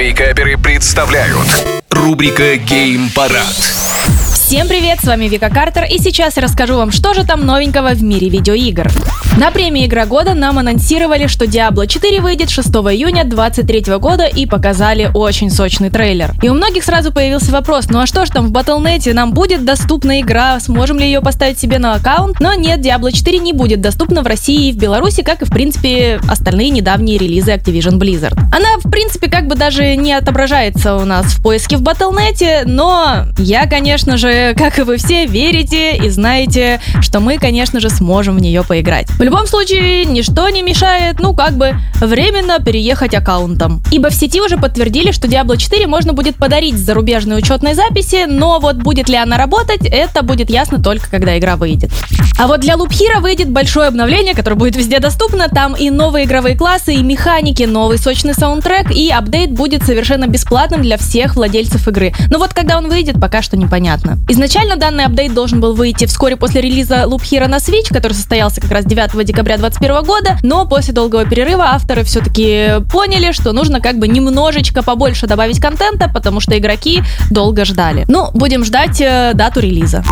Вейкаперы представляют рубрика Гейм Парад. Всем привет, с вами Вика Картер, и сейчас я расскажу вам, что же там новенького в мире видеоигр. На премии Игра года нам анонсировали, что Diablo 4 выйдет 6 июня 2023 года и показали очень сочный трейлер. И у многих сразу появился вопрос, ну а что ж там в Battle.net нам будет доступна игра, сможем ли ее поставить себе на аккаунт? Но нет, Diablo 4 не будет доступна в России и в Беларуси, как и в принципе остальные недавние релизы Activision Blizzard. Она в принципе как бы даже не отображается у нас в поиске в Battle.net, но я, конечно же, как и вы все, верите и знаете, что мы, конечно же, сможем в нее поиграть. В любом случае, ничто не мешает, ну, как бы, временно переехать аккаунтом. Ибо в сети уже подтвердили, что Diablo 4 можно будет подарить зарубежной учетной записи, но вот будет ли она работать, это будет ясно только когда игра выйдет. А вот для Loop Hero выйдет большое обновление, которое будет везде доступно. Там и новые игровые классы, и механики, новый сочный саундтрек, и апдейт будет совершенно бесплатным для всех владельцев игры. Но вот когда он выйдет, пока что непонятно. Изначально данный апдейт должен был выйти вскоре после релиза Loop Hero на Switch, который состоялся как раз 9 декабря 2021 года, но после долгого перерыва авторы все-таки поняли, что нужно как бы немножечко побольше добавить контента, потому что игроки долго ждали. Ну, будем ждать э, дату релиза.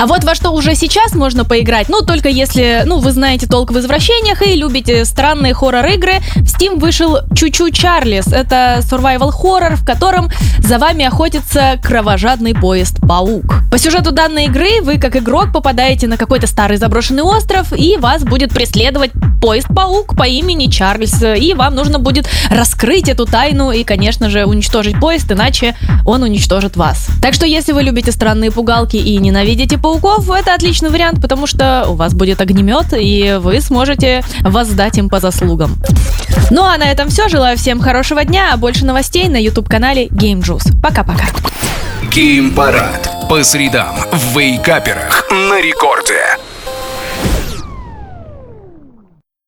А вот во что уже сейчас можно поиграть, ну, только если, ну, вы знаете толк в извращениях и любите странные хоррор-игры, в Steam вышел Чучу Чарлис. Это survival хоррор, в котором за вами охотится кровожадный поезд-паук. По сюжету данной игры вы, как игрок, попадаете на какой-то старый заброшенный остров, и вас будет преследовать поезд-паук по имени Чарльз. И вам нужно будет раскрыть эту тайну и, конечно же, уничтожить поезд, иначе он уничтожит вас. Так что, если вы любите странные пугалки и ненавидите пауков, это отличный вариант, потому что у вас будет огнемет, и вы сможете воздать им по заслугам. Ну а на этом все. Желаю всем хорошего дня, а больше новостей на YouTube-канале Game Juice. Пока-пока. Гейм Парад по средам в Вейкаперах на рекорде.